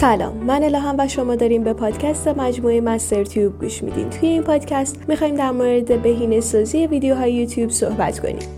سلام من الهام و شما داریم به پادکست مجموعه مستر تیوب گوش میدین. توی این پادکست می‌خوایم در مورد بهینه سازی ویدیوهای یوتیوب صحبت کنیم.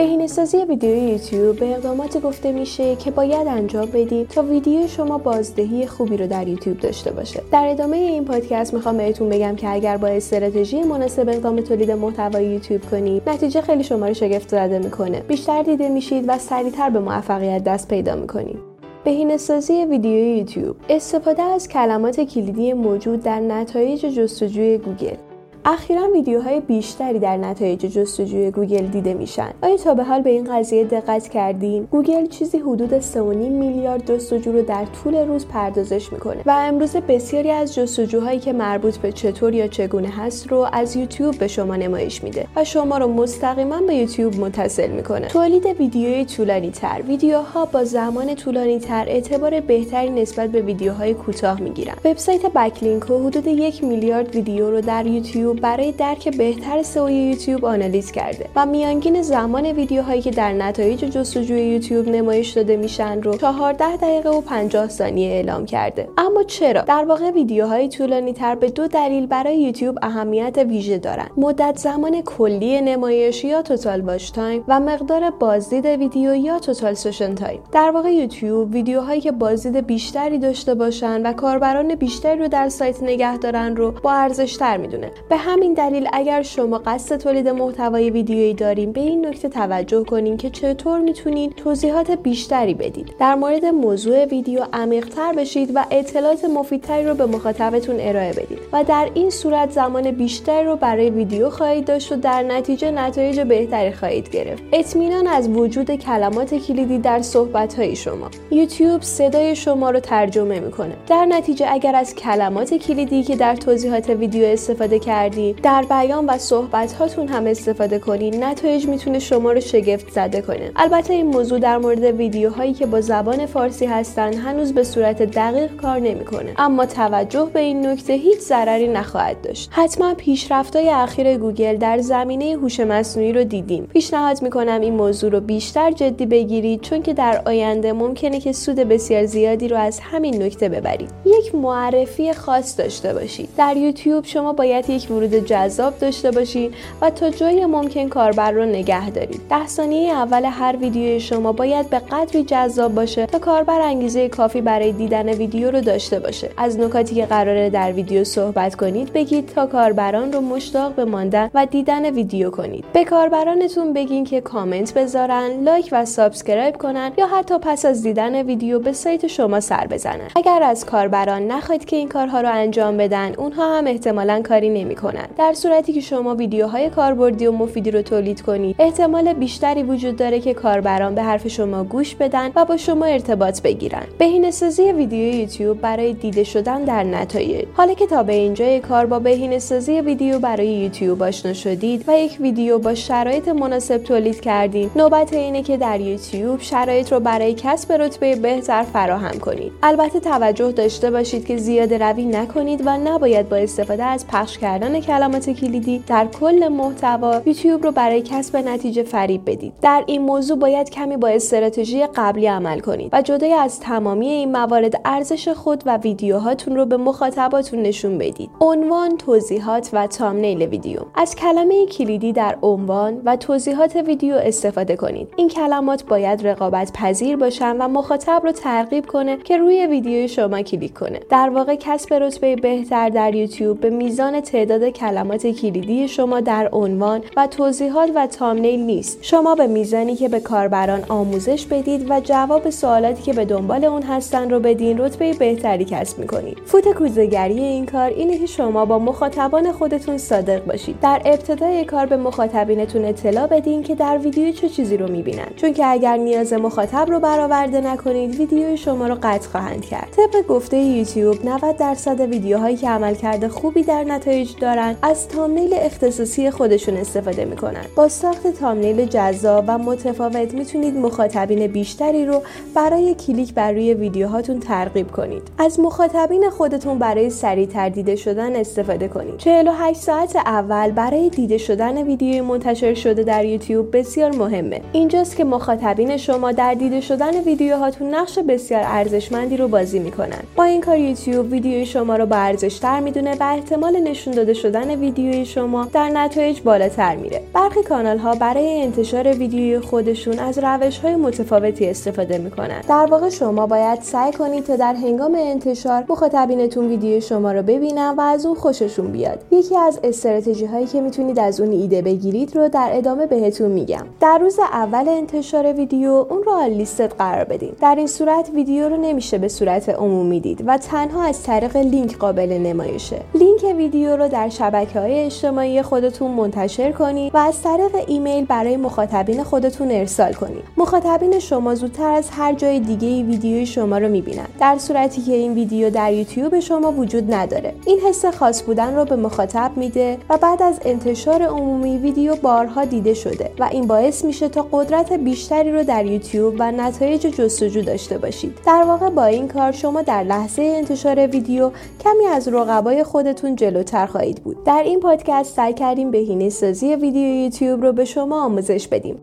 بهینه‌سازی ویدیو یوتیوب به اقداماتی گفته میشه که باید انجام بدیم تا ویدیو شما بازدهی خوبی رو در یوتیوب داشته باشه. در ادامه این پادکست می‌خوام بهتون بگم که اگر با استراتژی مناسب اقدام تولید محتوای یوتیوب کنید نتیجه خیلی شما رو شگفت زده می‌کنه. بیشتر دیده میشید و سریعتر به موفقیت دست پیدا می‌کنید بهینه‌سازی ویدیو یوتیوب استفاده از کلمات کلیدی موجود در نتایج جستجوی گوگل. اخیرا ویدیوهای بیشتری در نتایج جستجوی گوگل دیده میشن. آیا تا به حال به این قضیه دقت کردین؟ گوگل چیزی حدود 3.5 میلیارد جستجو رو در طول روز پردازش می‌کنه و امروز بسیاری از جستجوهایی که مربوط به چطور یا چگونه هست رو از یوتیوب به شما نمایش میده و شما رو مستقیما به یوتیوب متصل می‌کنه. تولید ویدیوی طولانی تر ویدیوها با زمان طولانی تر اعتبار بهتری نسبت به ویدیوهای کوتاه می‌گیرن. وبسایت Backlinko حدود یک میلیارد ویدیو رو در یوتیوب برای درک بهتر SEO یوتیوب آنالیز کرده و میانگین زمان ویدیوهایی که در نتایج جستجوی یوتیوب نمایش داده میشن رو 14 دقیقه و 50 ثانیه اعلام کرده. اما چرا؟ در واقع ویدیوهای طولانی تر به دو دلیل برای یوتیوب اهمیت ویژه دارند مدت زمان کلی نمایش یا total watch time و مقدار بازدید ویدیو یا total session time در واقع یوتیوب ویدیوهایی که بازدید بیشتری داشته باشن و کاربران بیشتری رو در سایت نگه دارن رو با ارزش تر می‌دونه. به همین دلیل اگر شما قصد تولید محتوای ویدیویی دارین به این نکته توجه کنین که چطور می‌تونید توضیحات بیشتری بدید. در مورد موضوع ویدیو عمیقتر بشید و اطلاعات مفیدتری رو به مخاطبتون ارائه بدید و در این صورت زمان بیشتری رو برای ویدیو خواهید داشت و در نتیجه نتایج بهتری خواهید گرفت. اطمینان از وجود کلمات کلیدی در صحبت شما. یوتیوب صدای شما رو ترجمه می‌کنه. در نتیجه اگر از کلمات کلیدی که در توضیحات ویدیو استفاده کردید در بیان و صحبت هاتون هم استفاده کنید نتایج می‌تونه شما رو شگفت زده کنه. البته این موضوع در مورد ویدیوهایی که با زبان فارسی هستن هنوز به صورت دقیق کار نمی‌کنه. اما توجه به این نکته هیچ ضرری نخواهد داشت. حتما پیشرفت‌های اخیر گوگل در زمینه هوش مصنوعی رو دیدین. پیشنهاد می‌کنم این موضوع رو بیشتر جدی بگیرید چون که در آینده ممکنه که سود بسیار زیادی رو از همین نکته ببرید. یک معرفی خاص داشته باشید. در یوتیوب شما باید یک ورود جذاب داشته باشید و تا جای ممکن کاربر رو نگه دارید ده ثانیه اول هر ویدیو شما باید به قدری جذاب باشه تا کاربر انگیزه کافی برای دیدن ویدیو رو داشته باشه. از نکاتی که قراره در ویدیو صحبت کنید بگید تا کاربران رو مشتاق به ماندن و دیدن ویدیو کنید. به کاربرانتون بگین که کامنت بذارن لایک و subscribe کنن یا حتی پس از دیدن ویدیو به سایت شما سر بزنن. اگر از کاربران نخواهید که این کارها رو انجام بدن اونها هم احتمالا کاری نمی‌کنن. در صورتی که شما ویدیوهای کاربردی و مفیدی رو تولید کنید احتمال بیشتری وجود داره که کاربران به حرف شما گوش بدن و با شما ارتباط بگیرن. بهینه‌سازی ویدیو یوتیوب برای دیده شدن در نتایج. حالا که تا به اینجای کار با بهینه‌سازی ویدیو برای یوتیوب آشنا شدید و یک ویدیو با شرایط مناسب تولید کردید نوبت اینه که در یوتیوب شرایط رو برای کسب رتبه بهتر فراهم کنید. البته توجه داشته باشید که زیاده روی نکنید و نباید با استفاده از پخش کردن کلمات کلیدی در کل محتوا یوتیوب رو برای کسب نتیجه فریب بدید. در این موضوع باید کمی با استراتژی قبلی عمل کنید و جدای از تمامی این موارد ارزش خود و ویدیوهاتون رو به مخاطباتون نشون بدید. عنوان توضیحات و تامنیل ویدیو. از کلمه کلیدی در عنوان و توضیحات ویدیو استفاده کنید. این کلمات باید رقابت پذیر باشن و مخاطب رو ترغیب کنه که روی ویدیو شما کلیک کنه. در واقع کسب رتبه بهتر در یوتیوب به میزان تعداد کلمات کلیدی شما در عنوان و توضیحات و تامنیل نیست. شما به میزانی که به کاربران آموزش بدید و جواب سوالاتی که به دنبال اون هستن رو بدین رتبه بهتری کسب می‌کنید. فوت کوزهگری این کار اینه که شما با مخاطبان خودتون صادق باشید. در ابتدای کار به مخاطبینتون اطلاع بدین که در ویدیو چه چیزی رو می‌بینن. چون که اگر نیاز مخاطب رو برآورده نکنید ویدیو شما رو قطع خواهند کرد. طبق گفته یوتیوب 90 درصد ویدیوهایی که عملکرد خوبی در نتایج دارن میارن از تامنیل اختصاصی خودشون استفاده می‌کنن. با ساخت تامنیل جذاب و متفاوت می‌تونید مخاطبین بیشتری رو برای کلیک بر روی ویدیوهاتون ترغیب کنید. از مخاطبین خودتون برای سریعتر دیده شدن استفاده کنید. 48 ساعت اول برای دیده شدن ویدیوی منتشر شده در یوتیوب بسیار مهمه. اینجاست که مخاطبین شما در دیده شدن ویدیوهاتون نقش بسیار ارزشمندی رو بازی می‌کنن. با این کار یوتیوب ویدیوی شما رو با ارزشتر می‌دونه و احتمال نشون داده شدن ویدیوی شما در نتایج بالاتر میره. برخی کانال ها برای انتشار ویدیوی خودشون از روش های متفاوتی استفاده می‌کنن. در واقع شما باید سعی کنید تا در هنگام انتشار مخاطبینتون ویدیو شما رو ببینن و از اون خوششون بیاد. یکی از استراتژی هایی که می‌تونید از اون ایده بگیرید رو در ادامه بهتون میگم. در روز اول انتشار ویدیو اون رو آل لیستت قرار بدین. در این صورت ویدیو رو نمیشه به صورت عمومی دید و تنها از طریق لینک قابل نمایشه. لینک ویدیو رو در شبکه های اجتماعی خودتون منتشر کنید و از طریق ایمیل برای مخاطبین خودتون ارسال کنید. مخاطبین شما زودتر از هر جای دیگه ای ویدیوی شما رو می‌بینن در صورتی که این ویدیو در یوتیوب شما وجود نداره. این حس خاص بودن رو به مخاطب میده و بعد از انتشار عمومی ویدیو بارها دیده شده و این باعث میشه تا قدرت بیشتری رو در یوتیوب و نتایج جستجو داشته باشید. در واقع با این کار شما در لحظه انتشار ویدیو کمی از رقبای خودتون جلوتر خواهید بود. در این پادکست سعی کردیم بهینه سازی ویدیو یوتیوب رو به شما آموزش بدیم.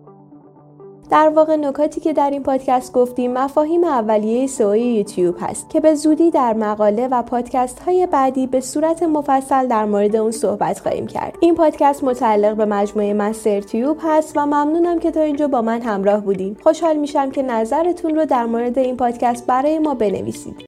در واقع نکاتی که در این پادکست گفتیم مفاهیم اولیه سئو یوتیوب هست که به زودی در مقاله و پادکست های بعدی به صورت مفصل در مورد اون صحبت خواهیم کرد. این پادکست متعلق به مجموعه مستر تیوب هست و ممنونم که تا اینجا با من همراه بودیم خوشحال میشم که نظرتون رو در مورد این پادکست برای ما بنویسید.